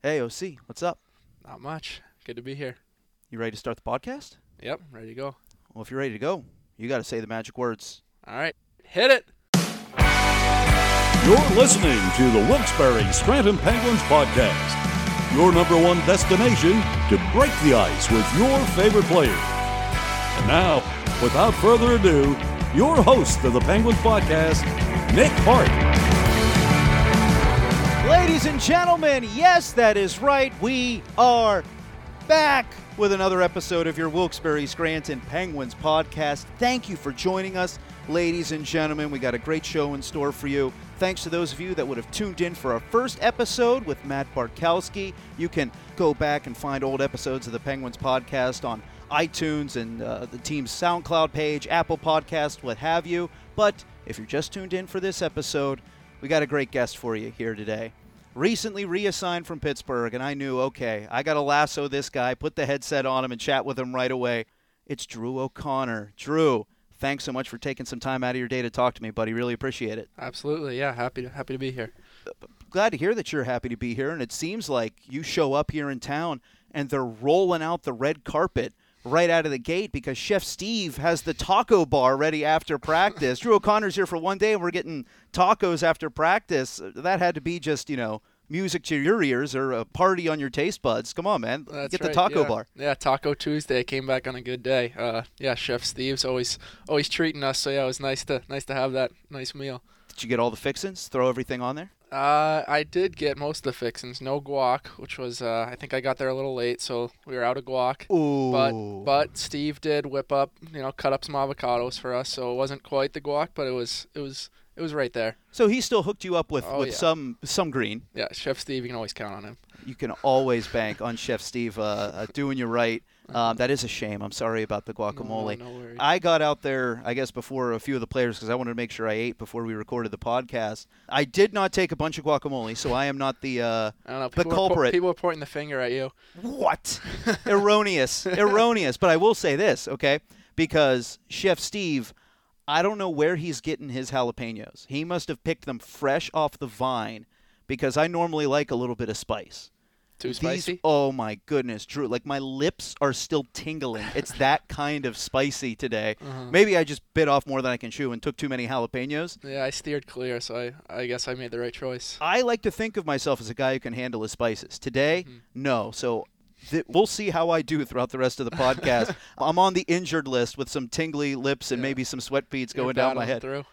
Hey, OC, what's up? Not much. Good to be here. You ready to start the podcast? Yep, ready to go. Well, if you're ready to go, you got to say the magic words. All right, hit it. You're listening to the Wilkes-Barre Scranton Penguins podcast, your number one destination to break the ice with your favorite player. And now, without further ado, your host of the Penguins podcast, Nick Hart. Ladies and gentlemen, yes, that is right. We are back with another episode of your Wilkes-Barre Scranton Penguins podcast. Thank you for joining us, ladies and gentlemen. We got a great show in store for you. Thanks to those of you that would have tuned in for our first episode with Matt Bartkowski. You can go back and find old episodes of the Penguins podcast on iTunes and uh, the team's SoundCloud page, Apple Podcast, what have you. But if you're just tuned in for this episode, we got a great guest for you here today. Recently reassigned from Pittsburgh, and I knew, okay, I got to lasso this guy, put the headset on him, and chat with him right away. It's Drew O'Connor. Drew, thanks so much for taking some time out of your day to talk to me, buddy. Really appreciate it. Absolutely, yeah. Happy to happy to be here. Glad to hear that you're happy to be here, and it seems like you show up here in town and they're rolling out the red carpet right out of the gate because Chef Steve has the taco bar ready after practice. Drew O'Connor's here for one day and we're getting tacos after practice. That had to be just, you know, music to your ears or a party on your taste buds. Come on, man. That's Get the taco yeah. bar. Yeah, Taco Tuesday. Came back on a good day. Uh, yeah, Chef Steve's always always treating us. So yeah, it was nice to nice to have that nice meal. Did you get all the fixins? Throw everything on there? Uh, I did get most of the fixings. No guac, which was uh, I think I got there a little late, so we were out of guac. Ooh. But but Steve did whip up, you know, cut up some avocados for us. So it wasn't quite the guac, but it was it was it was right there. so he still hooked you up with, Oh, with yeah. some some green. Yeah, Chef Steve, you can always count on him. You can always bank on Chef Steve uh, uh, doing you right. Um, that is a shame. I'm sorry about the guacamole. No, no. I got out there, I guess, before a few of the players because I wanted to make sure I ate before we recorded the podcast. I did not take a bunch of guacamole, so I am not the uh, I don't know. the are po- culprit. people are pointing the finger at you. what erroneous, erroneous. But I will say this, okay? Because Chef Steve, I don't know where he's getting his jalapenos. He must have picked them fresh off the vine because I normally like a little bit of spice. Too These- spicy. oh my goodness, Drew! Like my lips are still tingling. It's that kind of spicy today. Uh-huh. Maybe I just bit off more than I can chew and took too many jalapenos. Yeah, I steered clear, so I, I guess I made the right choice. I like to think of myself as a guy who can handle his spices. Today, Mm-hmm. no. So th- we'll see how I do throughout the rest of the podcast. I'm on the injured list with some tingly lips and Yeah. maybe some sweat beads You're going down my head. Through.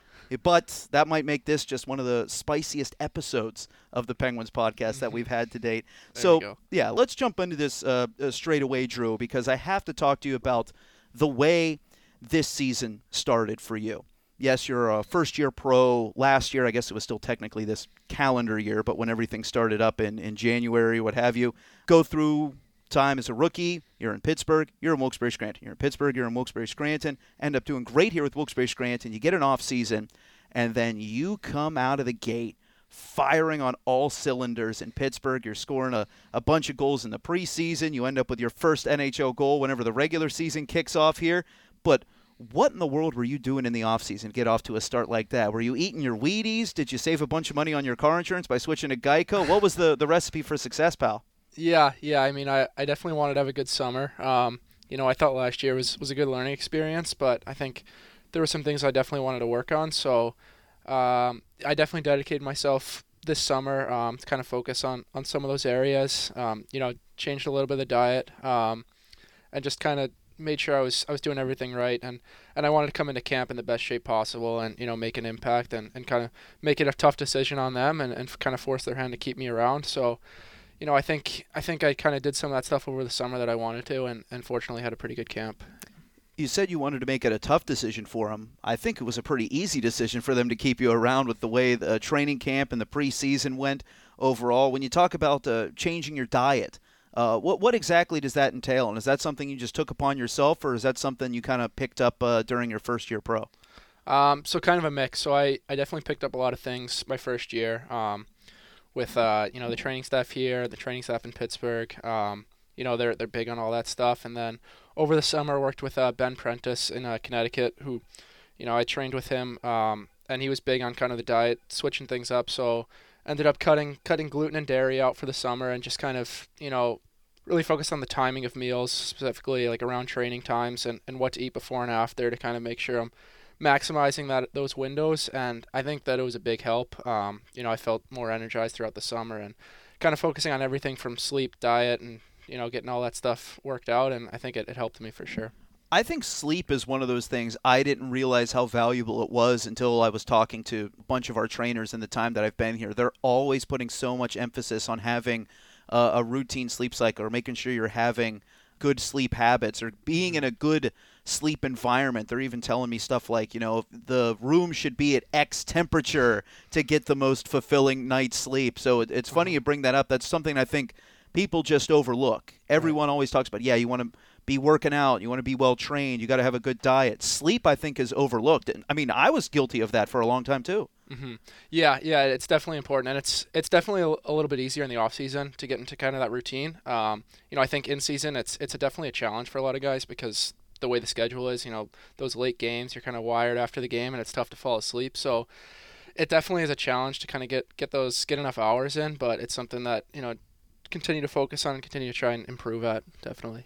But that might make this just one of the spiciest episodes of the Penguins podcast that we've had to date. Mm-hmm. So, yeah, let's jump into this uh, uh, straight away, Drew, because I have to talk to you about the way this season started for you. Yes, you're a first year pro. Last year, I guess it was still technically this calendar year, but when everything started up in, in January, what have you, go through time as a rookie. You're in Pittsburgh. You're in Wilkes-Barre Scranton. You're in Pittsburgh. You're in Wilkes-Barre Scranton. End up doing great here with Wilkes-Barre Scranton. You get an off season, and then you come out of the gate firing on all cylinders in Pittsburgh. You're scoring a, a bunch of goals in the preseason. You end up with your first NHL goal whenever the regular season kicks off here. But what in the world were you doing in the offseason to get off to a start like that? Were you eating your Wheaties? Did you save a bunch of money on your car insurance by switching to Geico? What was the, the recipe for success, pal? Yeah, yeah. I mean, I, I definitely wanted to have a good summer. Um, you know, I thought last year was, was a good learning experience, but I think there were some things I definitely wanted to work on. So um, I definitely dedicated myself this summer um, to kind of focus on, on some of those areas. Um, you know, changed a little bit of the diet um, and just kind of made sure I was I was doing everything right and, and I wanted to come into camp in the best shape possible and you know make an impact and, and kind of make it a tough decision on them and, and kind of force their hand to keep me around. So you know, I think I think I kind of did some of that stuff over the summer that I wanted to, and, and fortunately had a pretty good camp. You said you wanted to make it a tough decision for them. I think it was a pretty easy decision for them to keep you around with the way the training camp and the preseason went overall. When you talk about uh, changing your diet, uh, what what exactly does that entail? And is that something you just took upon yourself, or is that something you kind of picked up uh, during your first year pro? Um, so kind of a mix. So I, I definitely picked up a lot of things my first year. Um, with uh, you know the training staff here, the training staff in Pittsburgh. Um, you know they're they're big on all that stuff. And then over the summer, I worked with uh, Ben Prentiss in uh, Connecticut, who, you know, I trained with him, um, and he was big on kind of the diet, switching things up. So ended up cutting cutting gluten and dairy out for the summer and just kind of you know really focused on the timing of meals specifically like around training times and, and what to eat before and after to kind of make sure I'm maximizing that those windows and I think that it was a big help. Um, you know I felt more energized throughout the summer and kind of focusing on everything from sleep, diet, and you know getting all that stuff worked out and I think it, it helped me for sure. I think sleep is one of those things I didn't realize how valuable it was until I was talking to a bunch of our trainers in the time that I've been here. They're always putting so much emphasis on having uh, a routine sleep cycle or making sure you're having good sleep habits or being mm-hmm. in a good sleep environment. They're even telling me stuff like, you know, the room should be at X temperature to get the most fulfilling night's sleep. So it, it's funny uh-huh. you bring that up. That's something I think people just overlook. Everyone always talks about, yeah, you want to be working out, you want to be well trained, you got to have a good diet. Sleep, I think, is overlooked. I mean, I was guilty of that for a long time too. Mm-hmm. Yeah, yeah, it's definitely important, and it's it's definitely a, a, little bit easier in the off season to get into kind of that routine. Um, you know, I think in season it's it's a definitely a challenge for a lot of guys because the way the schedule is, you know, those late games, you're kind of wired after the game, and it's tough to fall asleep. So it definitely is a challenge to kind of get get those get enough hours in, but it's something that you know continue to focus on and continue to try and improve at definitely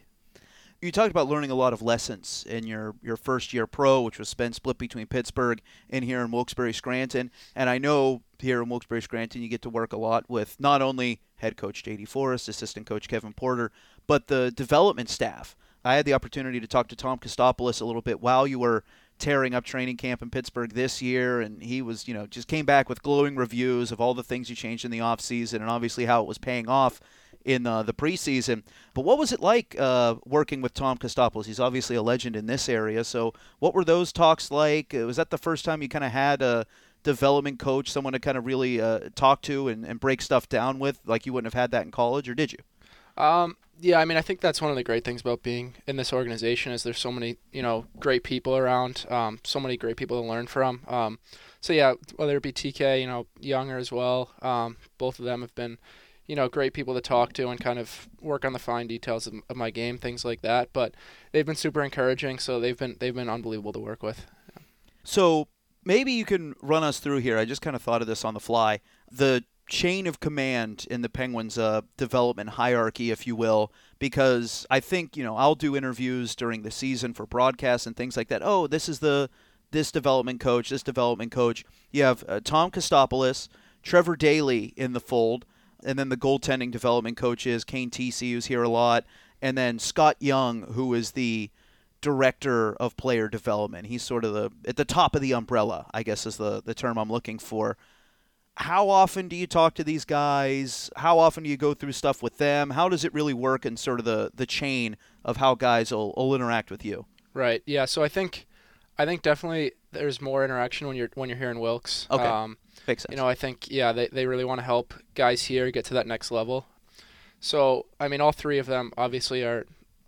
you talked about learning a lot of lessons in your, your first year pro, which was spent split between Pittsburgh and here in Wilkes-Barre Scranton. And I know here in Wilkes-Barre Scranton you get to work a lot with not only head coach JD Forrest, assistant coach Kevin Porter, but the development staff. I had the opportunity to talk to Tom Kostopoulos a little bit while you were tearing up training camp in Pittsburgh this year, and he was, you know, just came back with glowing reviews of all the things you changed in the offseason and obviously how it was paying off in uh, the preseason. But what was it like uh, working with Tom Kostopoulos? He's obviously a legend in this area. So what were those talks like? Uh, was that the first time you kind of had a development coach, someone to kind of really uh, talk to and, and break stuff down with, like you wouldn't have had that in college, or did you? Um, yeah, I mean, I think that's one of the great things about being in this organization is there's so many, you know, great people around, um, so many great people to learn from. Um, so yeah, whether it be TK, you know, Younger as well, um, both of them have been, you know, great people to talk to and kind of work on the fine details of, of my game, things like that. But they've been super encouraging, so they've been they've been unbelievable to work with. So maybe you can run us through here. I just kind of thought of this on the fly. The chain of command in the Penguins' uh, development hierarchy, if you will, because I think you know I'll do interviews during the season for broadcasts and things like that. Oh, this is the this development coach, this development coach. You have uh, Tom Kostopoulos, Trevor Daley in the fold and then the goaltending development coaches, Kane TC, who's here a lot, and then Scott Young, who is the director of player development. He's sort of the at the top of the umbrella, I guess is the the term I'm looking for. How often do you talk to these guys? How often do you go through stuff with them? How does it really work in sort of the the chain of how guys will, will interact with you? Right. Yeah. So I think I think definitely there's more interaction when you're when you're here in Wilkes. Okay. Um, Makes sense. You know, I think yeah, they they really want to help guys here get to that next level. So I mean, all three of them obviously are.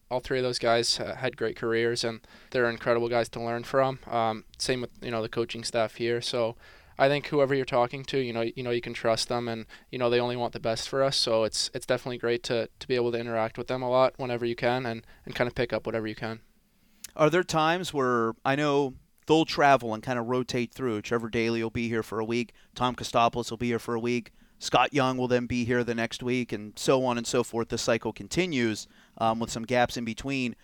All three of those guys had great careers, and they're incredible guys to learn from. Um, same with you know the coaching staff here. So I think whoever you're talking to, you know, you know you can trust them, and you know they only want the best for us. So it's it's definitely great to to be able to interact with them a lot whenever you can, and and kind of pick up whatever you can. Are there times where I know they'll travel and kind of rotate through. Trevor Daley will be here for a week. Tom Kostopoulos will be here for a week. Scott Young will then be here the next week, and so on and so forth. The cycle continues um, with some gaps in between.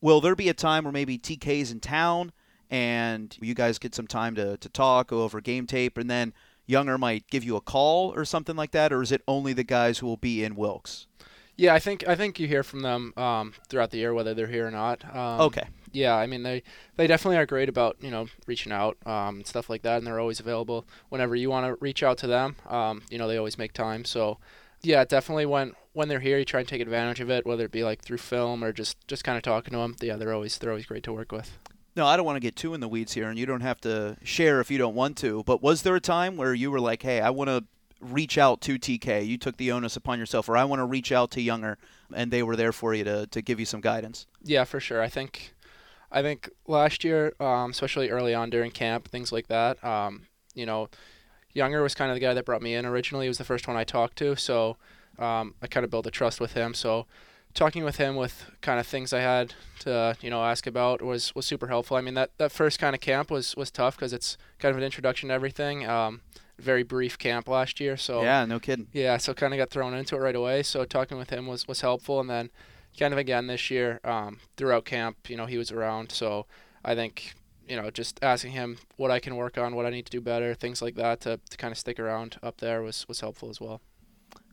Will there be a time where maybe TK's in town and you guys get some time to, to talk, go over game tape, and then Younger might give you a call or something like that, or is it only the guys who will be in Wilkes? Yeah, I think I think you hear from them um, throughout the year whether they're here or not. Um, okay yeah, I mean they they definitely are great about you know reaching out um, stuff like that, and they're always available whenever you want to reach out to them. Um, you know they always make time. So yeah, definitely when when they're here, you try and take advantage of it, whether it be like through film or just just kind of talking to them. Yeah, they're always they're always great to work with. No, I don't want to get too in the weeds here, and you don't have to share if you don't want to. But was there a time where you were like, "Hey, I want to reach out to TK. You took the onus upon yourself, or I want to reach out to Younger, and they were there for you to, to give you some guidance. Yeah, for sure. I think I think last year, um, especially early on during camp, things like that, um, you know, Younger was kind of the guy that brought me in originally. He was the first one I talked to, so um, I kind of built a trust with him. So talking with him with kind of things I had to you know ask about was was super helpful. I mean that that first kind of camp was was tough because it's kind of an introduction to everything. Um, very brief camp last year. So Yeah, no kidding. yeah, so kind of got thrown into it right away. So talking with him was was helpful, and then kind of again this year um, throughout camp, you know, he was around. So I think you know just asking him what I can work on, what I need to do better, things like that to, to kind of stick around up there was was helpful as well.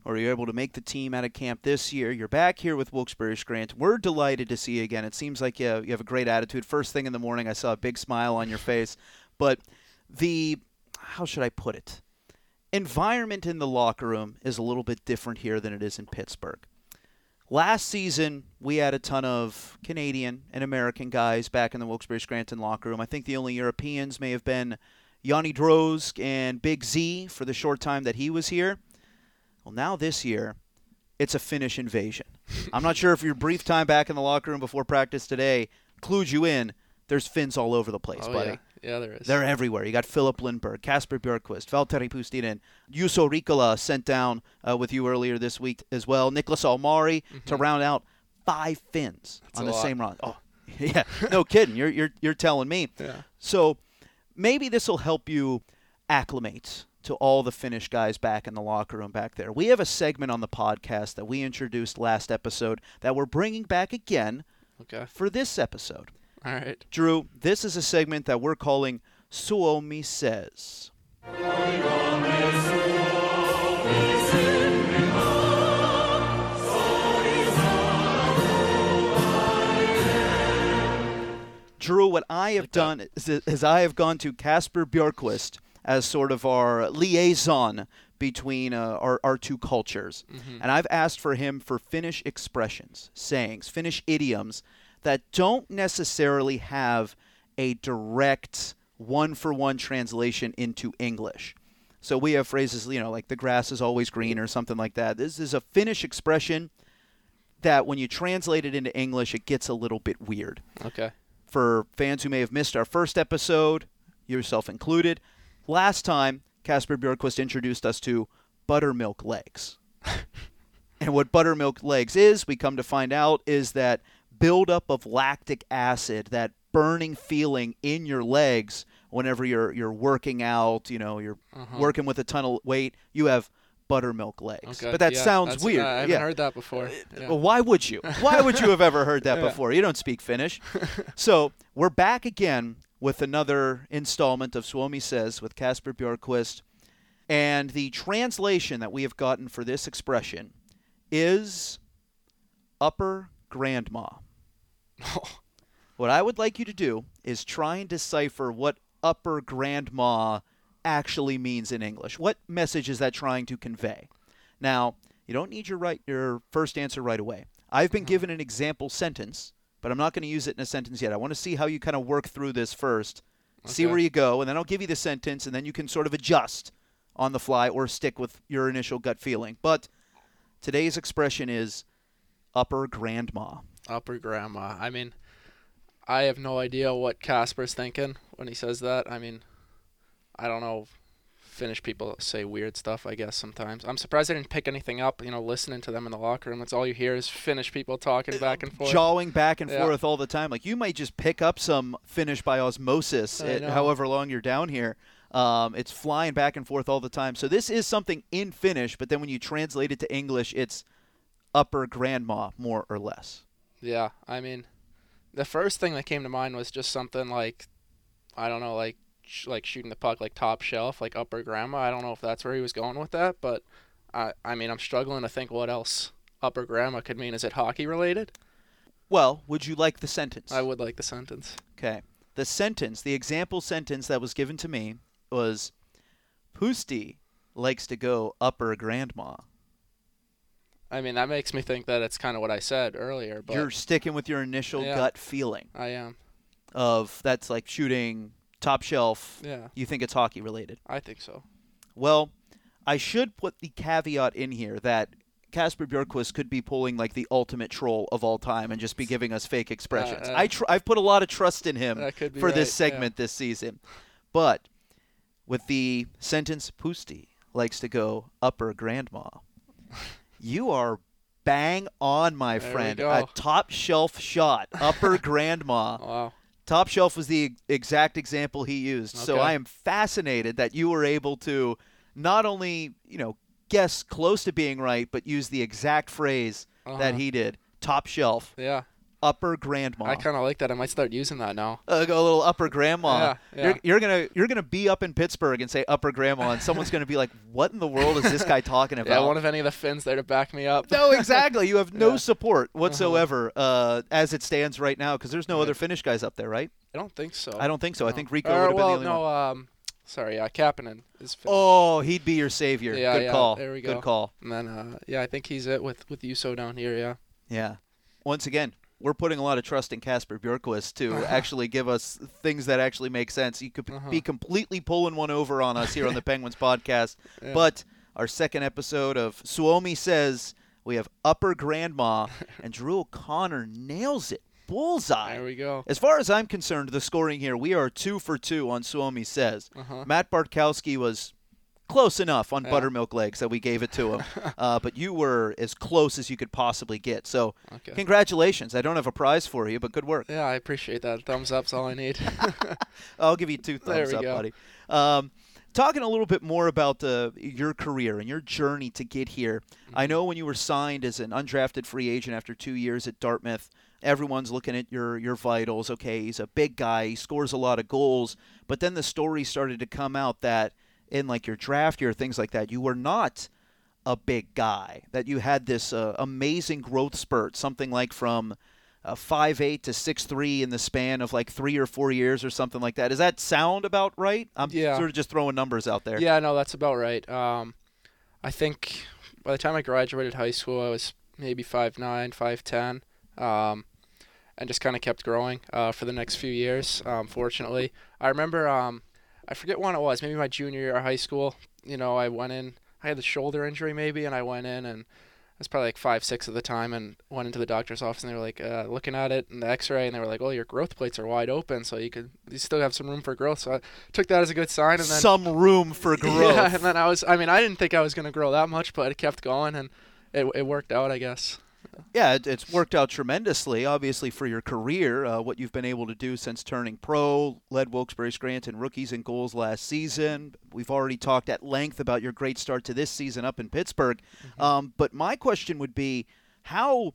or you're able to make the team out of camp this year. You're back here with Wilkes-Barre Scranton. We're delighted to see you again. It seems like you have, you have a great attitude. First thing in the morning, I saw a big smile on your face. But the, how should I put it? Environment in the locker room is a little bit different here than it is in Pittsburgh. Last season, we had a ton of Canadian and American guys back in the Wilkes-Barre Scranton locker room. I think the only Europeans may have been Yanni Drozg and Big Z for the short time that he was here. Well, now this year, it's a Finnish invasion. I'm not sure if your brief time back in the locker room before practice today clued you in. There's Finns all over the place, oh buddy. yeah, yeah, there is. They're everywhere. You got Filip Lindberg, Kasper Björkqvist, Valtteri Puustinen, Juuso Riikola sent down uh, with you earlier this week as well. Niclas Almari to round out five Finns Mm-hmm. That's on the lot. same run. Oh, yeah, no kidding. You're you're you're telling me. Yeah. So maybe this will help you acclimate to all the Finnish guys back in the locker room back there. We have a segment on the podcast that we introduced last episode that we're bringing back again Okay. for this episode. All right. Drew, this is a segment that we're calling Suomi Says. Drew, what I have Like done is, is I have gone to Kasper Björkqvist as sort of our liaison between uh, our, our two cultures. And I've asked for him for Finnish expressions, sayings, Finnish idioms that don't necessarily have a direct one for one translation into English. So we have phrases, you know, like the grass is always green or something like that. This is a Finnish expression that when you translate it into English, it gets a little bit weird Okay. for fans who may have missed our first episode, yourself included. Last time, Kasper Björkqvist introduced us to buttermilk legs. and what buttermilk legs is, we come to find out, is that buildup of lactic acid, that burning feeling in your legs whenever you're you're working out, you know, you're Uh-huh. working with a ton of weight, you have buttermilk legs. Okay. But that yeah, sounds that's- weird. I haven't yeah. heard that before. Yeah. Well, why would you? Why would you have ever heard that before? You don't speak Finnish. so we're back again with another installment of Suomi Says with Kasper Björkqvist. And the translation that we have gotten for this expression is upper grandma. What I would like you to do is try and decipher what upper grandma actually means in English. What message is that trying to convey? Now, you don't need your right your first answer right away. I've been given an example sentence, but I'm not going to use it in a sentence yet. I want to see how you kind of work through this first. See where you go, and then I'll give you the sentence, and then you can sort of adjust on the fly or stick with your initial gut feeling. But today's expression is upper grandma. Upper grandma. I mean, I have no idea what Kasper's thinking when he says that. I mean, I don't know. Finnish people say weird stuff, I guess, sometimes. I'm surprised I didn't pick anything up, you know, listening to them in the locker room. It's all you hear is Finnish people talking back and forth. jawing back and Yeah. forth all the time. Like you might just pick up some Finnish by osmosis, at however long you're down here. Um, it's flying back and forth all the time. So this is something in Finnish, but then when you translate it to English, it's upper grandma, more or less. Yeah, I mean, the first thing that came to mind was just something like, I don't know, like sh- like shooting the puck like top shelf, like upper grandma. I don't know if that's where he was going with that, but I I mean, I'm struggling to think what else upper grandma could mean. Is it hockey related? Well, would you like the sentence? I would like the sentence. Okay. The sentence, the example sentence that was given to me was Pusti likes to go upper grandma. I mean, that makes me think that it's kind of what I said earlier, but You're sticking with your initial Yeah. gut feeling I am. of that's like shooting top shelf. Yeah, You think it's hockey related. I think so. Well, I should put the caveat in here that Kasper Björkqvist could be pulling like the ultimate troll of all time and just be giving us fake expressions. uh, I tr- I've put a lot of trust in him That could be for this right, yeah. segment this season. But with the sentence Pusti likes to go upper grandma, you are bang on, my There friend. A top shelf shot, upper grandma. Wow. Top shelf was the exact example he used. So I am fascinated that you were able to not only you know guess close to being right, but use the exact phrase that Uh-huh. he did. Top shelf, Yeah, upper grandma. I kind of like that. I might start using that now. uh, a little upper grandma. Yeah, yeah. You're, you're gonna you're gonna be up in Pittsburgh and say upper grandma, and someone's gonna be like, "What in the world is this guy talking about?" Yeah, I won't have any of the Finns there to back me up. no, exactly. You have no Yeah. support whatsoever uh, as it stands right now because there's no Right. other Finnish guys up there, right? I don't think so. I don't think so. I think Rico Or, would have been well, the only no, one. um, sorry, uh, Kapanen is Finnish. Oh, he'd be your savior. Yeah, Good yeah, call. there we go. Good call. And then, uh, yeah, I think he's it with with Juuso down here. Yeah. Yeah. Once again, we're putting a lot of trust in Kasper Björkqvist to actually give us things that actually make sense. You could Uh-huh. be completely pulling one over on us here on the Penguins podcast, Yeah. but our second episode of Suomi says we have upper grandma, and Drew O'Connor nails it. Bullseye. There we go. As far as I'm concerned, the scoring here, we are two for two on Suomi says. Uh-huh. Matt Bartkowski was close enough on Yeah. buttermilk legs that we gave it to him, uh, but you were as close as you could possibly get. So, Okay. congratulations. I don't have a prize for you, but good work. Yeah, I appreciate that. Thumbs up's all I need. I'll give you two thumbs up, go. buddy. Um, talking a little bit more about uh, your career and your journey to get here. Mm-hmm. I know when you were signed as an undrafted free agent after two years at Dartmouth, everyone's looking at your your vitals. Okay, he's a big guy. He scores a lot of goals. But then the story started to come out that in like your draft year, things like that, you were not a big guy. That you had this uh, amazing growth spurt, something like from uh, five eight to six three in the span of like three or four years or something like that. Does that sound about right? I'm Yeah. sort of just throwing numbers out there. Yeah, no, that's about right. Um, I think by the time I graduated high school, I was maybe five nine, five ten, um, and just kind of kept growing uh, for the next few years. Um, fortunately, I remember um, I forget when it was, maybe my junior year of high school. You know, I went in. I had the shoulder injury maybe, and I went in and. I was probably like five, six at the time, and went into the doctor's office, and they were like uh, looking at it and the X-ray, and they were like, "Oh, your growth plates are wide open, so you could, you still have some room for growth." So I took that as a good sign, and then Some room for growth. yeah, and then I was I mean I didn't think I was gonna grow that much, but it kept going and it it worked out I guess. Yeah, it, it's worked out tremendously, obviously, for your career, uh, what you've been able to do since turning pro, led Wilkes-Barre Scranton rookies in goals last season. We've already talked at length about your great start to this season up in Pittsburgh. Um, but my question would be how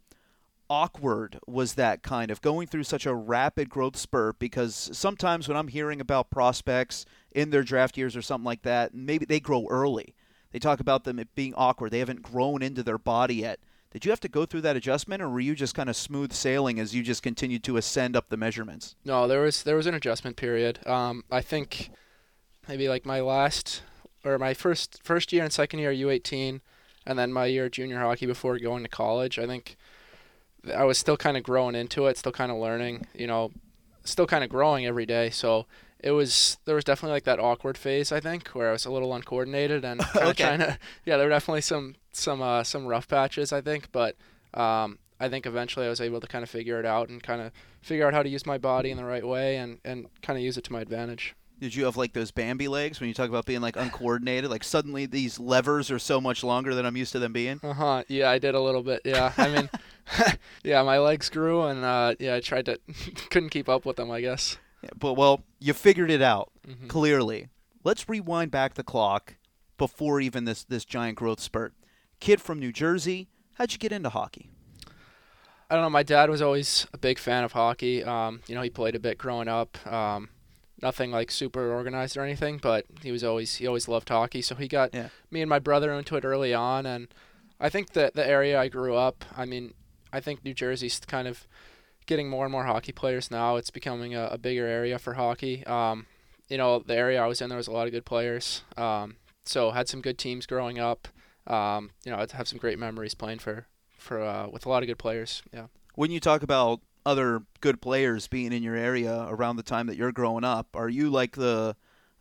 awkward was that kind of going through such a rapid growth spurt? Because sometimes when I'm hearing about prospects in their draft years or something like that, maybe they grow early. They talk about them it being awkward. They haven't grown into their body yet. Did you have to go through that adjustment, or were you just kind of smooth sailing as you just continued to ascend up the measurements? No, there was there was an adjustment period. Um, I think maybe like my last or my first first year and second year U18, and then my year junior hockey before going to college. I think I was still kind of growing into it, still kind of learning. You know, still kind of growing every day. So it was there was definitely like that awkward phase I think where I was a little uncoordinated and kind of Okay. trying to yeah there were definitely some some uh, some rough patches I think but um, I think eventually I was able to kind of figure it out and kind of figure out how to use my body in the right way and and kind of use it to my advantage. Did you have like those Bambi legs when you talk about being like uncoordinated? Like suddenly these levers are so much longer than I'm used to them being. Uh huh. Yeah, I did a little bit. Yeah, I mean, yeah, my legs grew and uh, yeah, I tried to couldn't keep up with them. I guess. Yeah, but well, you figured it out Mhm. clearly. Let's rewind back the clock before even this this giant growth spurt. Kid from New Jersey, how'd you get into hockey? I don't know. My dad was always a big fan of hockey. Um, you know, he played a bit growing up. Um, nothing like super organized or anything, but he was always he always loved hockey. So he got Yeah. me and my brother into it early on, and I think that the area I grew up. I mean, I think New Jersey's kind of getting more and more hockey players now. It's becoming a, a bigger area for hockey. Um, you know, the area I was in, there was a lot of good players. Um, so had some good teams growing up. Um, you know, I have some great memories playing for for uh, with a lot of good players. Yeah. When you talk about other good players being in your area around the time that you're growing up, are you like the,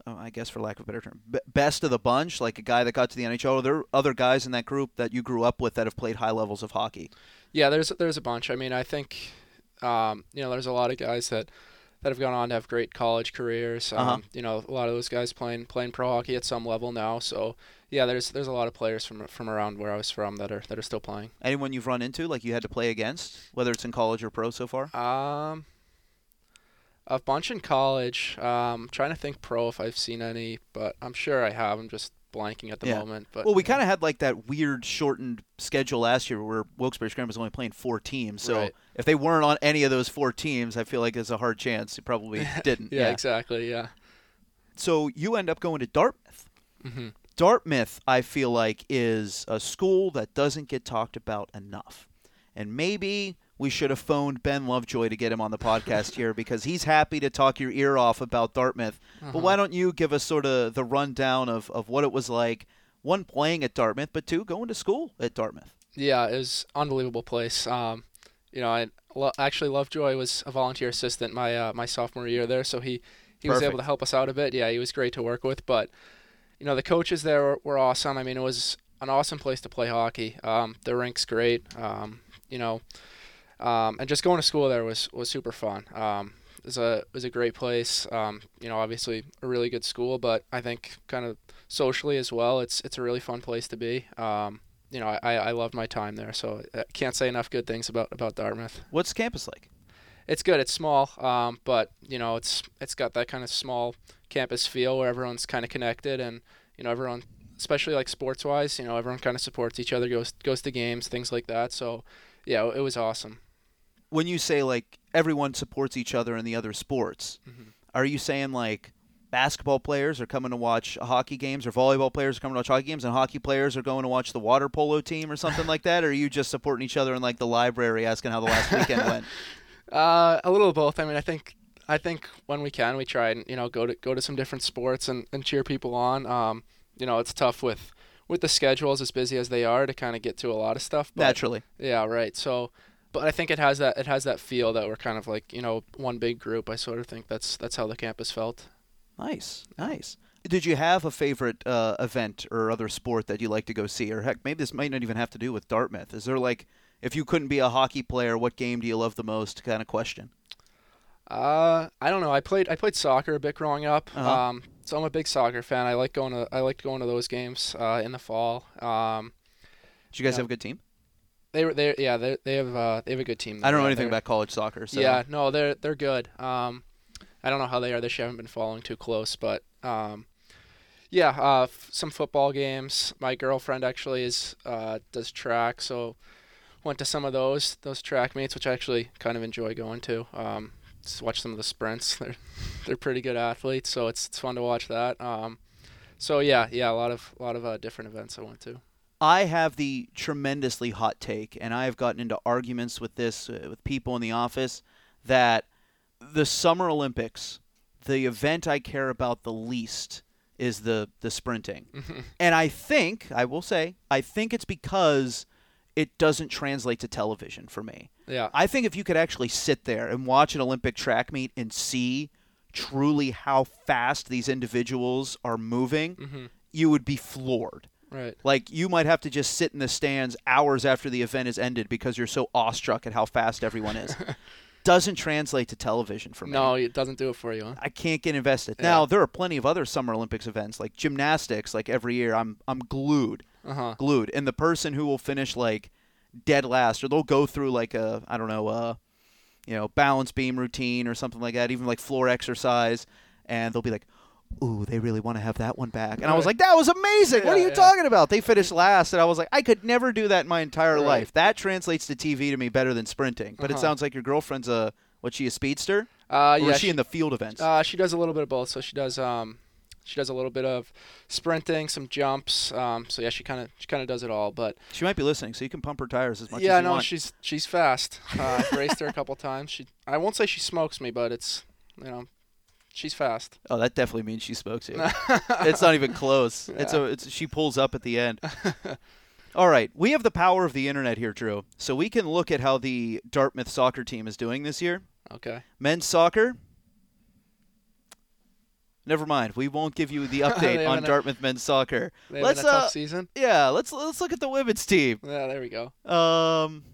oh, I guess for lack of a better term, best of the bunch, like a guy that got to the NHL? Are there other guys in that group that you grew up with that have played high levels of hockey? Yeah, there's there's a bunch. I mean, I think um, you know there's a lot of guys that that have gone on to have great college careers. Um, Uh-huh. You know, a lot of those guys playing playing pro hockey at some level now. So yeah, there's there's a lot of players from from around where I was from that are that are still playing. Anyone you've run into, like you had to play against, whether it's in college or pro so far? Um, a bunch in college. Um, trying to think pro if I've seen any, but I'm sure I have. I'm just blanking at the Yeah. moment. But Well, we kind of had like that weird shortened schedule last year where Wilkes-Barre Scranton was only playing four teams. So Right. if they weren't on any of those four teams, I feel like there's a hard chance they probably didn't. yeah, exactly. Yeah. So you end up going to Dartmouth. hmm Dartmouth, I feel like, is a school that doesn't get talked about enough. And maybe we should have phoned Ben Lovejoy to get him on the podcast here because he's happy to talk your ear off about Dartmouth. But why don't you give us sort of the rundown of, of what it was like, one, playing at Dartmouth, but two, going to school at Dartmouth? Yeah, it was unbelievable place. Um, you know, I lo- actually Lovejoy was a volunteer assistant my uh, my sophomore year there, so he he was able to help us out a bit. Yeah, he was great to work with, but you know the coaches there were, were awesome. I mean, it was an awesome place to play hockey. Um, the rink's great. Um, you know, um, and just going to school there was was super fun. Um, it was a it was a great place. Um, you know, obviously a really good school, but I think kind of socially as well, it's it's a really fun place to be. Um, you know, I, I loved my time there, so I can't say enough good things about, about Dartmouth. What's campus like? It's good. It's small, um, but you know, it's it's got that kind of small campus feel where everyone's kind of connected, and you know, everyone, especially like sports wise, you know, everyone kind of supports each other, goes goes to games, things like that. So, yeah, it was awesome. When you say like everyone supports each other in the other sports, Mhm. are you saying like basketball players are coming to watch hockey games or volleyball players are coming to watch hockey games and hockey players are going to watch the water polo team or something like that? Or are you just supporting each other in like the library asking how the last weekend went? Uh, a little of both. I mean, I think I think when we can, we try and you know go to go to some different sports and, and cheer people on. Um, you know, it's tough with with the schedules as busy as they are to kind of get to a lot of stuff. But, Naturally. Yeah, right. So, but I think it has that it has that feel that we're kind of like you know one big group. I sort of think that's that's how the campus felt. Nice, nice. Did you have a favorite uh, event or other sport that you like to go see? Or heck, maybe this might not even have to do with Dartmouth. Is there like, if you couldn't be a hockey player, what game do you love the most? Kind of question. Uh, I don't know. I played I played soccer a bit growing up. Uh-huh. Um, so I'm a big soccer fan. I like going to I like going to those games uh, in the fall. Um, Did you guys Yeah. have a good team? They were they yeah they they have uh, they have a good team. I don't know anything about college soccer. So. Yeah, no, they're they're good. Um, I don't know how they are this year. I haven't been following too close, but um, yeah, uh, f- some football games. My girlfriend actually is uh, does track, so went to some of those those track meets, which I actually kind of enjoy going to. Um, just watch some of the sprints. They're they're pretty good athletes, so it's it's fun to watch that. Um, so yeah, yeah, a lot of a lot of uh, different events I went to. I have the tremendously hot take, and I have gotten into arguments with this uh, with people in the office that the Summer Olympics, the event I care about the least is the the sprinting, and I think I will say I think it's because it doesn't translate to television for me. Yeah, I think if you could actually sit there and watch an Olympic track meet and see truly how fast these individuals are moving, hmm you would be floored. Right. Like you might have to just sit in the stands hours after the event is ended because you're so awestruck at how fast everyone is. Doesn't translate to television for me. No, it doesn't do it for you. Huh? I can't get invested. Yeah. Now there are plenty of other Summer Olympics events like gymnastics. Like every year, I'm I'm glued, Uh huh. glued. And the person who will finish like dead last, or they'll go through like a I don't know, uh, you know, balance beam routine or something like that, even like floor exercise, and they'll be like, "Ooh, they really want to have that one back." And I was like, "That was amazing! what are you yeah. talking about?" They finished last, and I was like, "I could never do that in my entire Right. life." That translates to TV to me better than sprinting. But it Uh-huh. sounds like your girlfriend's a what? She a speedster? Uh, or yeah, is she, in the field events? Uh, she does a little bit of both. So she does um, she does a little bit of sprinting, some jumps. Um, so yeah, she kind of she kind of does it all. But she might be listening, so you can pump her tires as much yeah, as you want. Yeah, no, want. she's she's fast. Uh, I've raced her a couple times. She I won't say she smokes me, but it's you know, she's fast. Oh, that definitely means she smokes you. it's not even close. It's a. It's she pulls up at the end. All right, we have the power of the internet here, Drew. So we can look at how the Dartmouth soccer team is doing this year. Okay. Men's soccer. Never mind. We won't give you the update on Dartmouth men's soccer. They Let's uh, season. yeah, let's let's look at the women's team. Yeah, there we go. Um,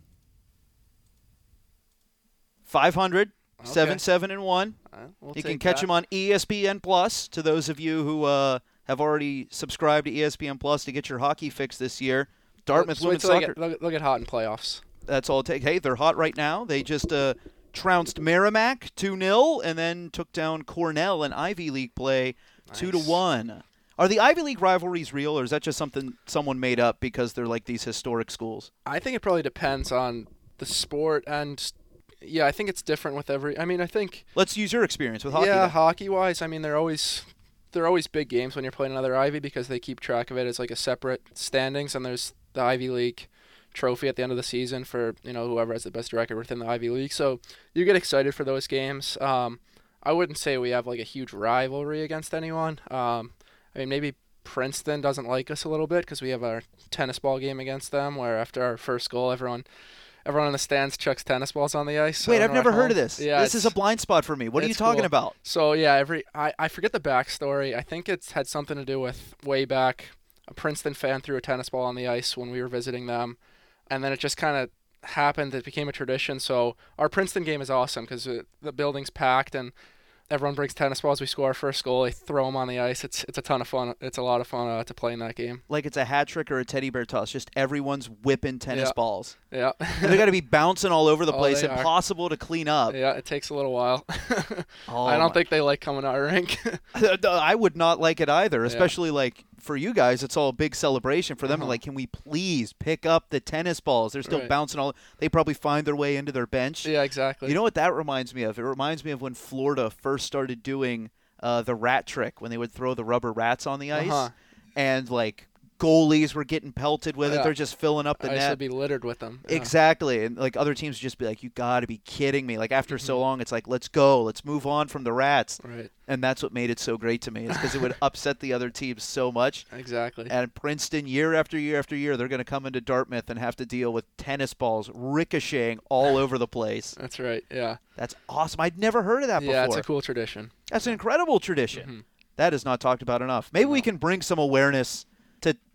500, Okay. 7 7 and 1. We'll You can catch that. them on ESPN Plus. To those of you who uh, have already subscribed to ESPN Plus to get your hockey fix this year, Dartmouth women's they soccer. get- look, look at hot in playoffs. That's all it takes. Hey, they're hot right now. They just uh, trounced Merrimack 2 0 and then took down Cornell in Ivy League play 2 to Nice. 1. Are the Ivy League rivalries real, or is that just something someone made up because they're like these historic schools? I think it probably depends on the sport and yeah, I think it's different with every. I mean, I think Let's use your experience with hockey. yeah, hockey wise, I mean they're always they're always big games when you're playing another Ivy because they keep track of it as like a separate standings and there's the Ivy League trophy at the end of the season for you know whoever has the best record within the Ivy League. So you get excited for those games. Um, I wouldn't say we have like a huge rivalry against anyone. Um, I mean maybe Princeton doesn't like us a little bit because we have our tennis ball game against them where after our first goal everyone everyone in the stands chucks tennis balls on the ice. Wait, I've never heard of this. Yeah, this is a blind spot for me. What are you talking cool. about? so yeah, every I, I forget the backstory. I think it's had something to do with way back. A Princeton fan threw a tennis ball on the ice when we were visiting them, and then it just kind of happened. It became a tradition. So our Princeton game is awesome because uh, the building's packed and everyone brings tennis balls. We score our first goal. They throw them on the ice. It's it's a ton of fun. It's a lot of fun uh, to play in that game. Like it's a hat trick or a teddy bear toss. Just everyone's whipping tennis Yeah. balls. Yeah. They got to be bouncing all over the Oh, place. they are. Impossible to clean up. yeah, it takes a little while. Oh, I don't think they like coming to our rink. I would not like it either, especially like for you guys. It's all a big celebration for them. Uh-huh. Like, can we please pick up the tennis balls? They're still Right. bouncing all. They probably find their way into their bench. yeah, exactly. You know what that reminds me of? It reminds me of when Florida first started doing uh, the rat trick when they would throw the rubber rats on the ice, Uh-huh. and like goalies were getting pelted with it. They're just filling up the ice net. would be littered with them. Yeah. Exactly, and like other teams would just be like, "You got to be kidding me!" Like after Mm-hmm. so long, it's like, "Let's go, let's move on from the rats," Right. and that's what made it so great to me. Is because it would upset the other teams so much. Exactly. And Princeton, year after year after year, they're going to come into Dartmouth and have to deal with tennis balls ricocheting all over the place. That's right. Yeah. That's awesome. I'd never heard of that Yeah, before. it's a cool tradition. That's an incredible tradition. Mhm. That is not talked about enough. Maybe we can bring some awareness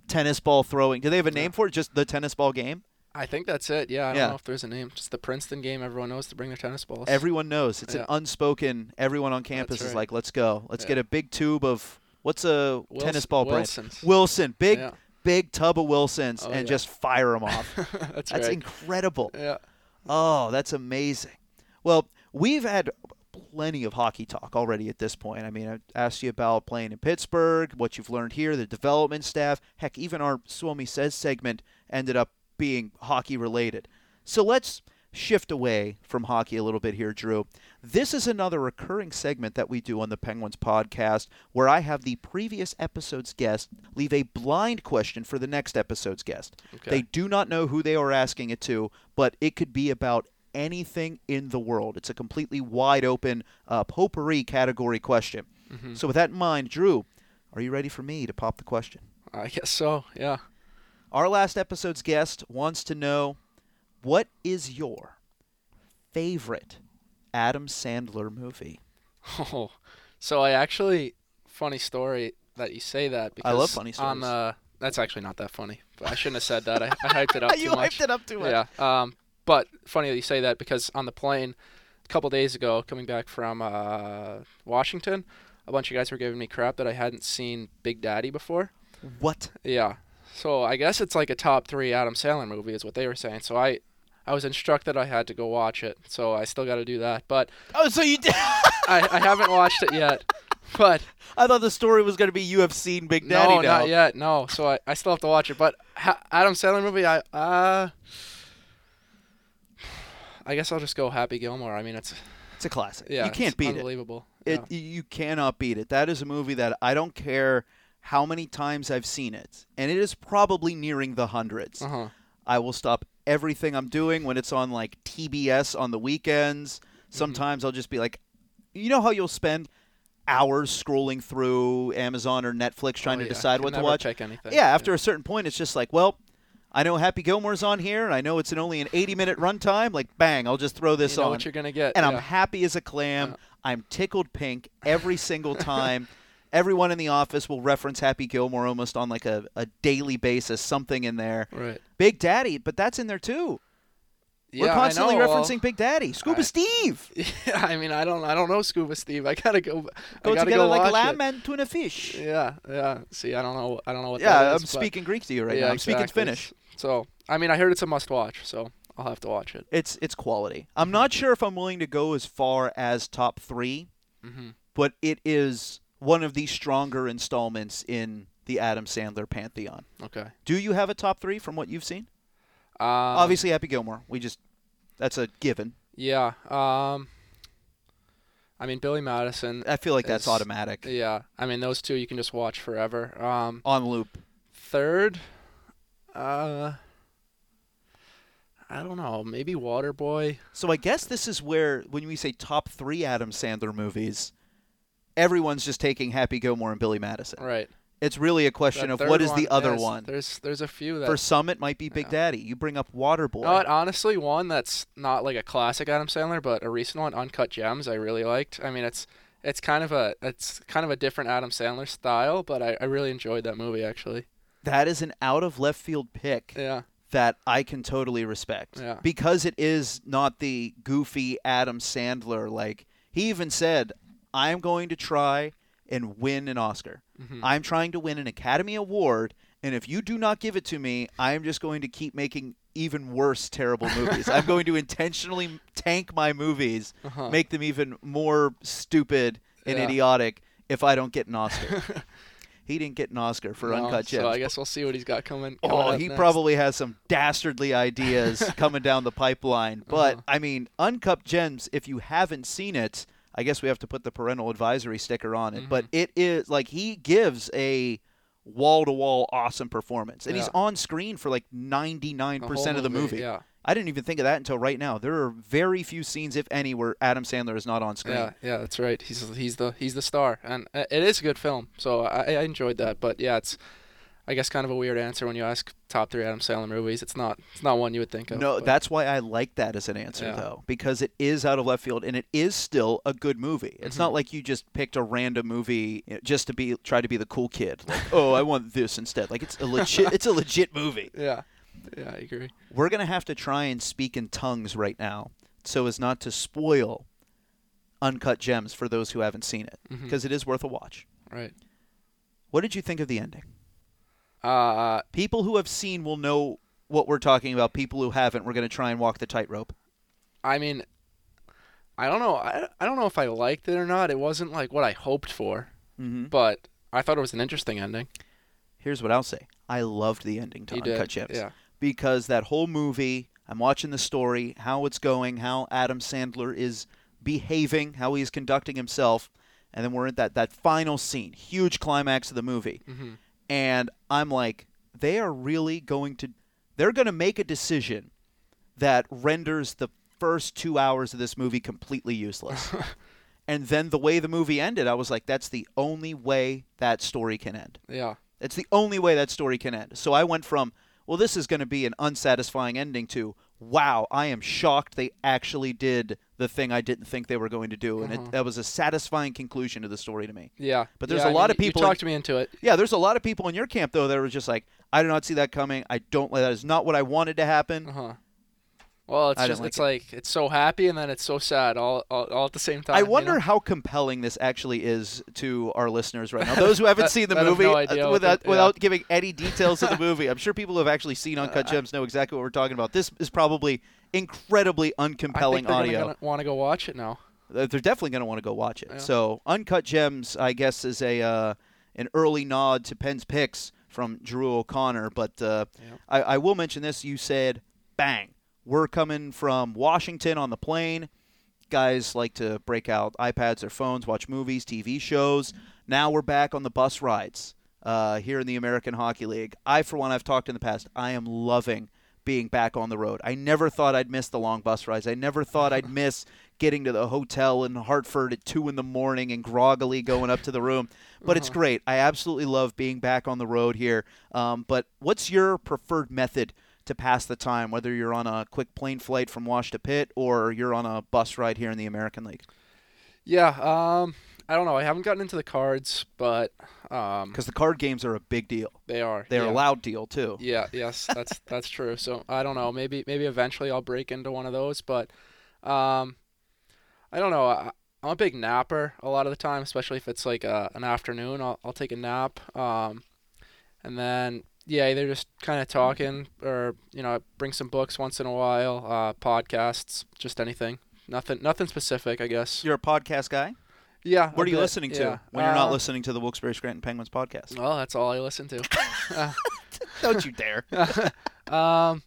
tennis ball throwing. Do they have a name Yeah. for it? Just the tennis ball game? I think that's it. Yeah. I don't know if there's a name. Just the Princeton game. Everyone knows to bring their tennis balls. Everyone knows. It's an unspoken. Everyone on campus is like, "Let's go. Let's Yeah. get a big tube of what's a Wilson- tennis ball brand? Wilson's. Wilson. Big Yeah. big tub of Wilsons Oh, and yeah. just fire them off. that's, That's right. incredible. yeah. Oh, that's amazing. Well, we've had plenty of hockey talk already at this point. I mean, I asked you about playing in Pittsburgh, what you've learned here, the development staff. Heck, even our Suomi Says segment ended up being hockey related. So let's shift away from hockey a little bit here, Drew. This is another recurring segment that we do on the Penguins podcast where I have the previous episode's guest leave a blind question for the next episode's guest. Okay. They do not know who they are asking it to, but it could be about anything in the world. It's a completely wide open uh, potpourri category question. Mm-hmm. So, with that in mind, Drew, are you ready for me to pop the question? I guess so. Yeah. Our last episode's guest wants to know what is your favorite Adam Sandler movie? Oh, so I actually funny story that you say that because I love funny On stories. the that's actually not that funny, but I shouldn't have said that. I, I hyped it up you too much. hyped it up too much. Yeah. Um, but funny that you say that because on the plane a couple days ago, coming back from uh, Washington, a bunch of guys were giving me crap that I hadn't seen Big Daddy before. What? Yeah. So I guess it's like a top three Adam Sandler movie is what they were saying. So I, I was instructed I had to go watch it. So I still got to do that. But Oh, so you did. I, I haven't watched it yet. But I thought the story was going to be you have seen Big Daddy no, now. not yet. No. So I, I still have to watch it. But ha- Adam Sandler movie, I uh, I guess I'll just go Happy Gilmore. I mean, it's It's a classic. yeah, you can't beat it. unbelievable. It you cannot beat it. That is a movie that I don't care how many times I've seen it, and it is probably nearing the hundreds. Uh-huh. I will stop everything I'm doing when it's on like TBS on the weekends. Mm-hmm. Sometimes I'll just be like, you know how you'll spend hours scrolling through Amazon or Netflix trying Oh, to yeah. decide what to watch. Pick anything. Yeah, after a certain point, it's just like, well, I know Happy Gilmore's on here, and I know it's an only an 80 minute runtime. Like, bang, I'll just throw this you know on what you're gonna get. and I'm happy as a clam. Yeah. I'm tickled pink every single time. Everyone in the office will reference Happy Gilmore almost on like a, a daily basis, something in there. right. Big Daddy, but that's in there too. Yeah, We're constantly know, well, referencing Big Daddy. Scuba I- Steve. Yeah, I mean, I don't, I don't know Scuba Steve. I gotta go. Go gotta together go like lamb it. and tuna fish. Yeah, yeah. See, I don't know, I don't know what. Yeah, that I'm is, speaking Greek to you right yeah, now. I'm speaking. Finnish. So, I mean, I heard it's a must-watch, so I'll have to watch it. It's it's quality. I'm not sure if I'm willing to go as far as top three, hmm but it is one of the stronger installments in the Adam Sandler pantheon. Okay. Do you have a top three from what you've seen? Um, Obviously, Happy Gilmore. We just that's a given. Yeah. Um. I mean, Billy Madison. I feel like that's automatic Yeah. I mean, those two you can just watch forever. Um. on loop. Third. Uh. I don't know. Maybe Waterboy. So I guess this is where when we say top three Adam Sandler movies, everyone's just taking Happy Gilmore and Billy Madison. Right. It's really a question of what is the other one. There's there's a few that. For some, it might be Big Yeah. Daddy. You bring up Waterboy. Know? Honestly, one that's not like a classic Adam Sandler, but a recent one, Uncut Gems, I really liked. I mean, it's it's kind of a it's kind of a different Adam Sandler style, but I, I really enjoyed that movie actually. That is an out of left field pick Yeah. that I can totally respect. Yeah. Because it is not the goofy Adam Sandler. Like, he even said, I'm going to try and win an Oscar. Mhm. I'm trying to win an Academy Award, and if you do not give it to me, I'm just going to keep making even worse, terrible movies. I'm going to intentionally tank my movies, Uh-huh. make them even more stupid and Yeah. idiotic if I don't get an Oscar. he didn't get an Oscar for No, Uncut Gems. So I guess we'll see what he's got coming. coming Oh, he next. probably has some dastardly ideas coming down the pipeline. But Uh-huh. I mean, Uncut Gems. If you haven't seen it, I guess we have to put the parental advisory sticker on it. But Mhm. it is like he gives a wall to wall awesome performance, and he's on screen for like ninety nine percent of the movie. Yeah. I didn't even think of that until right now. There are very few scenes, if any, where Adam Sandler is not on screen. Yeah, yeah, that's right. He's he's the he's the star, and uh, it is a good film. So I, I enjoyed that. But yeah, it's I guess kind of a weird answer when you ask top three Adam Sandler movies. It's not it's not one you would think of. No, but- that's why I like that as an answer Yeah. though, because it is out of left field and it is still a good movie. It's Mhm. not like you just picked a random movie just to be try to be the cool kid. Like, oh, I want this instead. Like it's a legit it's a legit movie. yeah, yeah, I agree. We're gonna have to try and speak in tongues right now, so as not to spoil Uncut Gems for those who haven't seen it, because it is worth a watch. Right. What did you think of the ending? Uh, People who have seen will know what we're talking about. People who haven't, we're gonna try and walk the tightrope. I mean, I don't know. I, I don't know if I liked it or not. It wasn't like what I hoped for, Mm-hmm. but I thought it was an interesting ending. Here's what I'll say: I loved the ending to You Uncut Gems. yeah. because that whole movie, I'm watching the story, how it's going, how Adam Sandler is behaving, how he's conducting himself, and then we're at that that final scene, huge climax of the movie, hmm and I'm like, they are really going to, they're going to make a decision that renders the first two hours of this movie completely useless. and then the way the movie ended, I was like, that's the only way that story can end. Yeah. It's the only way that story can end. So I went from, well, this is going to be an unsatisfying ending to, wow, I am shocked they actually did the thing I didn't think they were going to do. And Uh-huh. it, that was a satisfying conclusion to the story to me. Yeah. But there's Yeah, a I lot mean, of people You in- talked me into it. Yeah, there's a lot of people in your camp, though, that were just like, I did not see that coming. I don't, like that is not what I wanted to happen. Uh huh. Well, it's I just like it's like it's so happy and then it's so sad all all, all at the same time. I you wonder know? how compelling this actually is to our listeners right now. Those who haven't That- seen the movie, no uh, without the- yeah. without giving any details of the movie, I'm sure people who have actually seen Uncut Gems know exactly what we're talking about. This is probably incredibly I uncompelling think they're audio. want to go watch it now. Uh, They're definitely going to want to go watch it. Yeah. So, Uncut Gems, I guess, is a uh, an early nod to Pens picks from Drew O'Connor. But uh, Yeah. I, I will mention this. You said, bang, we're coming from Washington on the plane. Guys like to break out iPads or phones, watch movies, TV shows. Now we're back on the bus rides uh, here in the American Hockey League. I, for one, I've talked in the past, I am loving being back on the road. I never thought I'd miss the long bus rides. I never thought I'd miss getting to the hotel in Hartford at 2 in the morning and groggily going up to the room. But it's great. I absolutely love being back on the road here. Um, but what's your preferred method to pass the time, whether you're on a quick plane flight from Wash to Pitt or you're on a bus ride here in the American League? Yeah. Um. I don't know. I haven't gotten into the cards, but um, Because the card games are a big deal. they are. They're yeah. a loud deal, too. Yeah. Yes. That's that's true. So I don't know. Maybe maybe eventually I'll break into one of those, but um, I don't know. I, I'm a big napper a lot of the time, especially if it's like a, an afternoon. I'll I'll take a nap. Um, and then yeah, either just kind of talking or you know bring some books once in a while, uh, podcasts, just anything. Nothing nothing specific, I guess. You're a podcast guy? Yeah. What are you bit, listening to yeah. when you're not Uh, listening to the Wilkes-Barre Scranton Penguins podcast? Well, that's all I listen to. Uh, Don't you dare. um,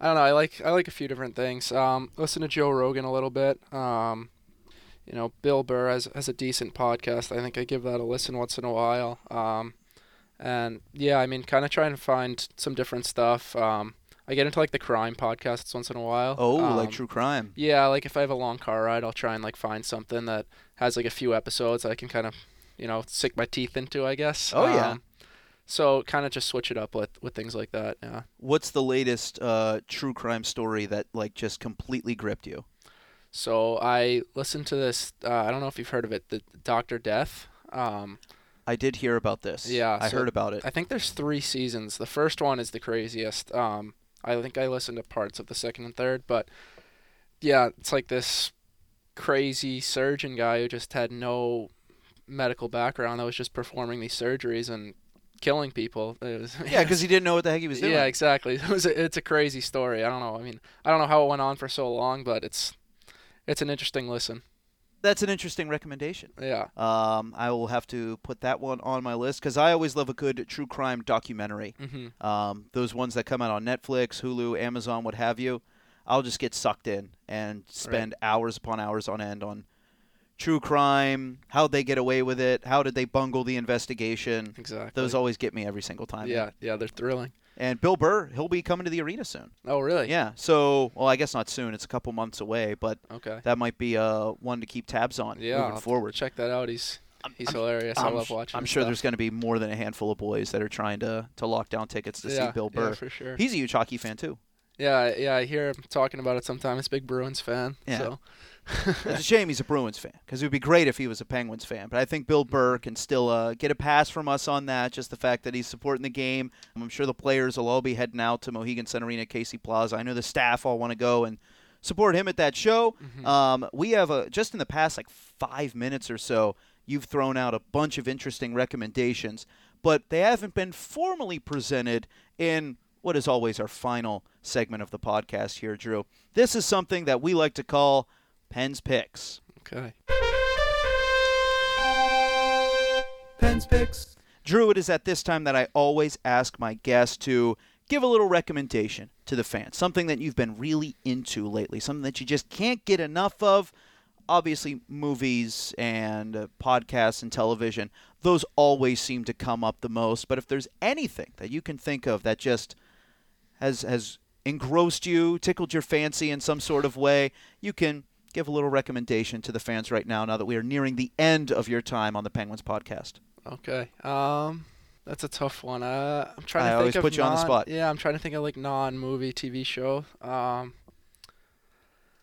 I don't know. I like I like a few different things. Um, listen to Joe Rogan a little bit. Um, you know, Bill Burr has has a decent podcast. I think I give that a listen once in a while. Um, and yeah, I mean, kind of trying to find some different stuff. Um, I get into like the crime podcasts once in a while. Oh, Um, like true crime. Yeah, like if I have a long car ride, I'll try and like find something that has like a few episodes I can kind of, you know, sink my teeth into. I guess. Oh, yeah. Um, so kind of just switch it up with with things like that. Yeah. What's the latest uh, true crime story that like just completely gripped you? So I listened to this. Uh, I don't know if you've heard of it, the Doctor Death. Um, I did hear about this. Yeah, I so heard about it. I think there's three seasons. The first one is the craziest. Um, I think I listened to parts of the second and third, but yeah, it's like this crazy surgeon guy who just had no medical background that was just performing these surgeries and killing people. It was, yeah, because he didn't know what the heck he was doing. yeah, exactly. It was a, it's a crazy story. I don't know. I mean, I don't know how it went on for so long, but it's it's an interesting listen. That's an interesting recommendation. Yeah. Um, I will have to put that one on my list because I always love a good true crime documentary. hmm Um, those ones that come out on Netflix, Hulu, Amazon, what have you. I'll just get sucked in and spend hours upon hours on end on true crime, how'd they get away with it, how did they bungle the investigation. Exactly. Those always get me every single time. Yeah, yeah, they're thrilling. And Bill Burr, he'll be coming to the arena soon. Oh, really? Yeah. So, well, I guess not soon. It's a couple months away, but Okay. that might be uh, one to keep tabs on Yeah. moving I'll forward. Check that out. He's he's I'm- hilarious. I I'm, love sh- watching. I'm sure stuff. there's going to be more than a handful of boys that are trying to, to lock down tickets to yeah, see Bill Burr. Yeah, for sure. He's a huge hockey fan too. Yeah, yeah. I hear him talking about it sometimes. Big Bruins fan. Yeah. So. It's a shame he's a Bruins fan because it would be great if he was a Penguins fan. But I think Bill Burr can still uh, get a pass from us on that. Just the fact that he's supporting the game. I'm sure the players will all be heading out to Mohegan Sun Arena, Casey Plaza. I know the staff all want to go and support him at that show. Mhm. Um, we have a just in the past like five minutes or so, you've thrown out a bunch of interesting recommendations, but they haven't been formally presented in what is always our final segment of the podcast here, Drew. This is something that we like to call Pens Picks. Okay. Pens Picks. Drew, it is at this time that I always ask my guests to give a little recommendation to the fans, something that you've been really into lately, something that you just can't get enough of. Obviously, movies and uh, podcasts and television, those always seem to come up the most. But if there's anything that you can think of that just has has engrossed you, tickled your fancy in some sort of way, you can give a little recommendation to the fans right now. Now that we are nearing the end of your time on the Penguins podcast. Okay. Um, that's a tough one. Uh, I'm trying to I think always of put you on the spot. Yeah, I'm trying to think of like non-movie TV show. Um,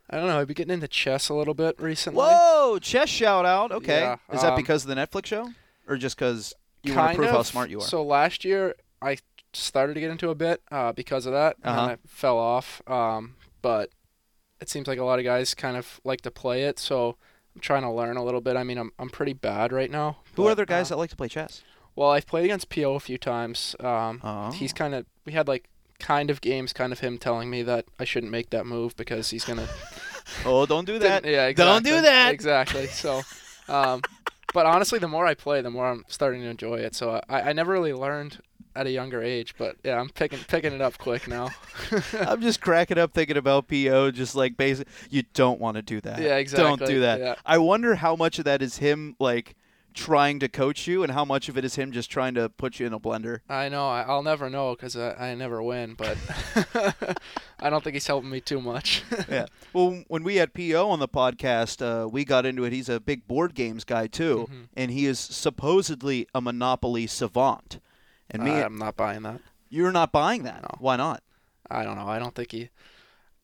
I don't know. I've been getting into chess a little bit recently. Whoa, chess shout out. Okay. Yeah, Is that um, because of the Netflix show? Or just because you want to prove of. how smart you are? So last year I started to get into a bit uh, because of that, Uh-huh. and I fell off. Um, but it seems like a lot of guys kind of like to play it, so I'm trying to learn a little bit. I mean, I'm I'm pretty bad right now. Who but, are other guys uh, that like to play chess? well, I've played against Po a few times. Um, Oh. he's kind of we had like kind of games, kind of him telling me that I shouldn't make that move because he's gonna. Oh, don't do that. yeah, exactly. Don't do that. Exactly. So, um, but honestly, the more I play, the more I'm starting to enjoy it. So I, I never really learned at a younger age, but yeah, I'm picking picking it up quick now. I'm just cracking up thinking about PO, just like basic. You don't want to do that. Yeah, exactly. Don't do that. Yeah. I wonder how much of that is him, like, trying to coach you, and how much of it is him just trying to put you in a blender. I know. I, I'll never know because I, I never win, but I don't think he's helping me too much. yeah. Well, when we had PO on the podcast, uh, we got into it. He's a big board games guy too, Mhm. and he is supposedly a Monopoly savant. And me, I'm not buying that. you're not buying that. No. Why not? I don't know. I don't think he.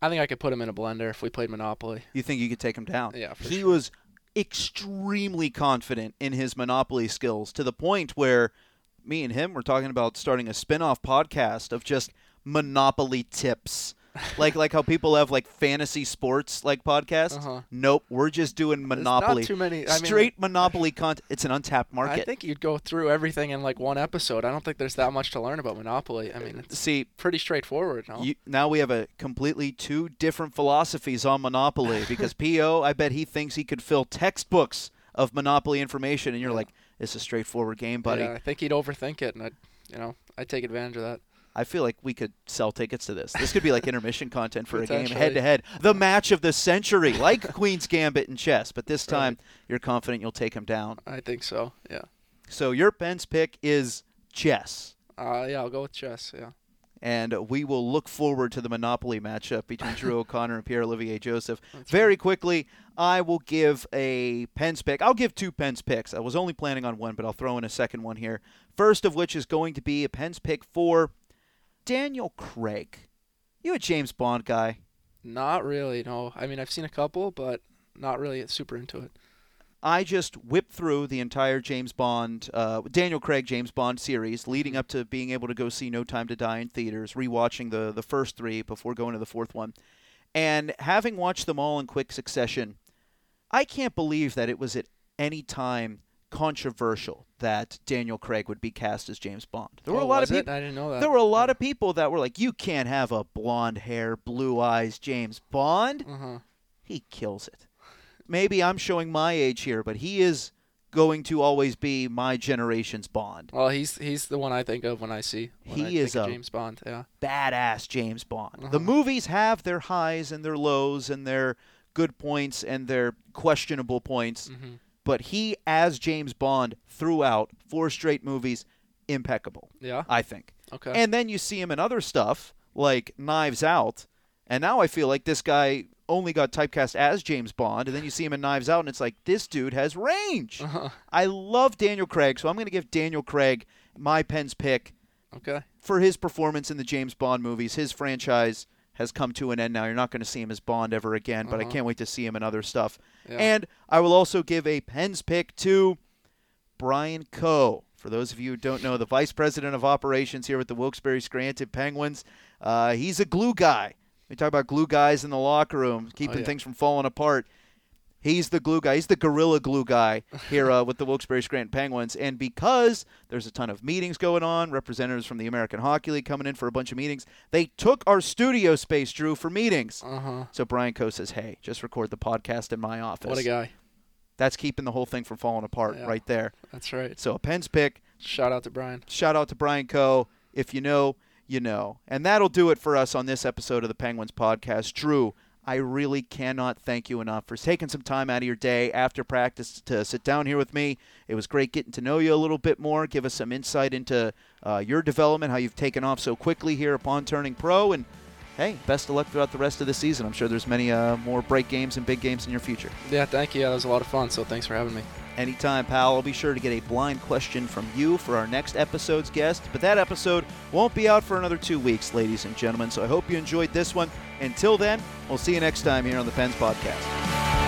I think I could put him in a blender if we played Monopoly. You think you could take him down? Yeah, for sure. he sure. was extremely confident in his Monopoly skills to the point where me and him were talking about starting a spin-off podcast of just Monopoly tips. Like like how people have like fantasy sports like podcasts. Uh-huh. Nope, we're just doing There's Monopoly. Not too many. I mean, Straight Monopoly content. It's an untapped market. I think you'd go through everything in like one episode. I don't think there's that much to learn about Monopoly. I mean, it's See, pretty straightforward. No? you, now we have a completely two different philosophies on Monopoly because PO, I bet he thinks he could fill textbooks of Monopoly information, and you're Yeah. like, "It's a straightforward game, buddy." Yeah, I think he'd overthink it, and I'd, you know, I'd take advantage of that. I feel like we could sell tickets to this. This could be like intermission content for a game head to head. The match of the century, like Queen's Gambit and chess, but this Right. time you're confident you'll take him down. I think so. Yeah. So your Pens pick is chess. Uh, yeah, I'll go with chess. Yeah. And we will look forward to the Monopoly matchup between Drew O'Connor and Pierre Olivier Joseph. That's Very quickly, I will give a Pens pick. I'll give two Pens picks. I was only planning on one, but I'll throw in a second one here. First of which is going to be a Pens pick for Daniel Craig. You a James Bond guy? Not really. No. I mean, I've seen a couple, but not really super into it. I just whipped through the entire James Bond, uh, Daniel Craig James Bond series, leading up to being able to go see No Time to Die in theaters, rewatching the the first three before going to the fourth one, and having watched them all in quick succession, I can't believe that it was at any time controversial that Daniel Craig would be cast as James Bond. There were Oh, a lot of it? people. I didn't know that. There were a lot of people that were like, "You can't have a blonde hair, blue eyes James Bond." Uh huh. he kills it. Maybe I'm showing my age here, but he is going to always be my generation's Bond. Well, he's he's the one I think of when I see. When He I is think of a- James Bond. Yeah. Badass James Bond. The Uh-huh. movies have their highs and their lows and their good points and their questionable points, hmm but he as James Bond throughout four straight movies impeccable, Yeah. I think. Okay. And then you see him in other stuff like Knives Out, and now I feel like this guy only got typecast as James Bond, and then you see him in Knives Out, and it's like this dude has range. uh-huh. I love Daniel Craig, so I'm going to give Daniel Craig my Pens pick Okay. for his performance in the James Bond movies. His franchise has come to an end now. You're not going to see him as Bond ever again, but I Uh-huh. can't wait to see him in other stuff. Yeah. And I will also give a Pens pick to Brian Coe. For those of you who don't know, the vice president of operations here with the Wilkes-Barre Scranton Penguins. Uh, he's a glue guy. We talk about glue guys in the locker room, keeping yeah. things from falling apart. He's the glue guy. He's the gorilla glue guy here uh, with the Wilkes-Barre Scranton Penguins. And because there's a ton of meetings going on, representatives from the American Hockey League coming in for a bunch of meetings, they took our studio space, Drew, for meetings. Uh huh. So Brian Coe says, "Hey, just record the podcast in my office." What a guy. That's keeping the whole thing from falling apart Yeah. right there. That's right. So a Pens pick. Shout out to Brian. Shout out to Brian Coe. If you know, you know. And that'll do it for us on this episode of the Penguins podcast. Drew, I really cannot thank you enough for taking some time out of your day after practice to sit down here with me. It was great getting to know you a little bit more, give us some insight into uh, your development, how you've taken off so quickly here upon turning pro, and hey, best of luck throughout the rest of the season. I'm sure there's many uh, more break games and big games in your future. Yeah. Thank you. That was a lot of fun. So thanks for having me. Anytime, pal. I'll be sure to get a blind question from you for our next episode's guest. But that episode won't be out for another two weeks, ladies and gentlemen. So I hope you enjoyed this one. Until then, we'll see you next time here on the Pens Podcast.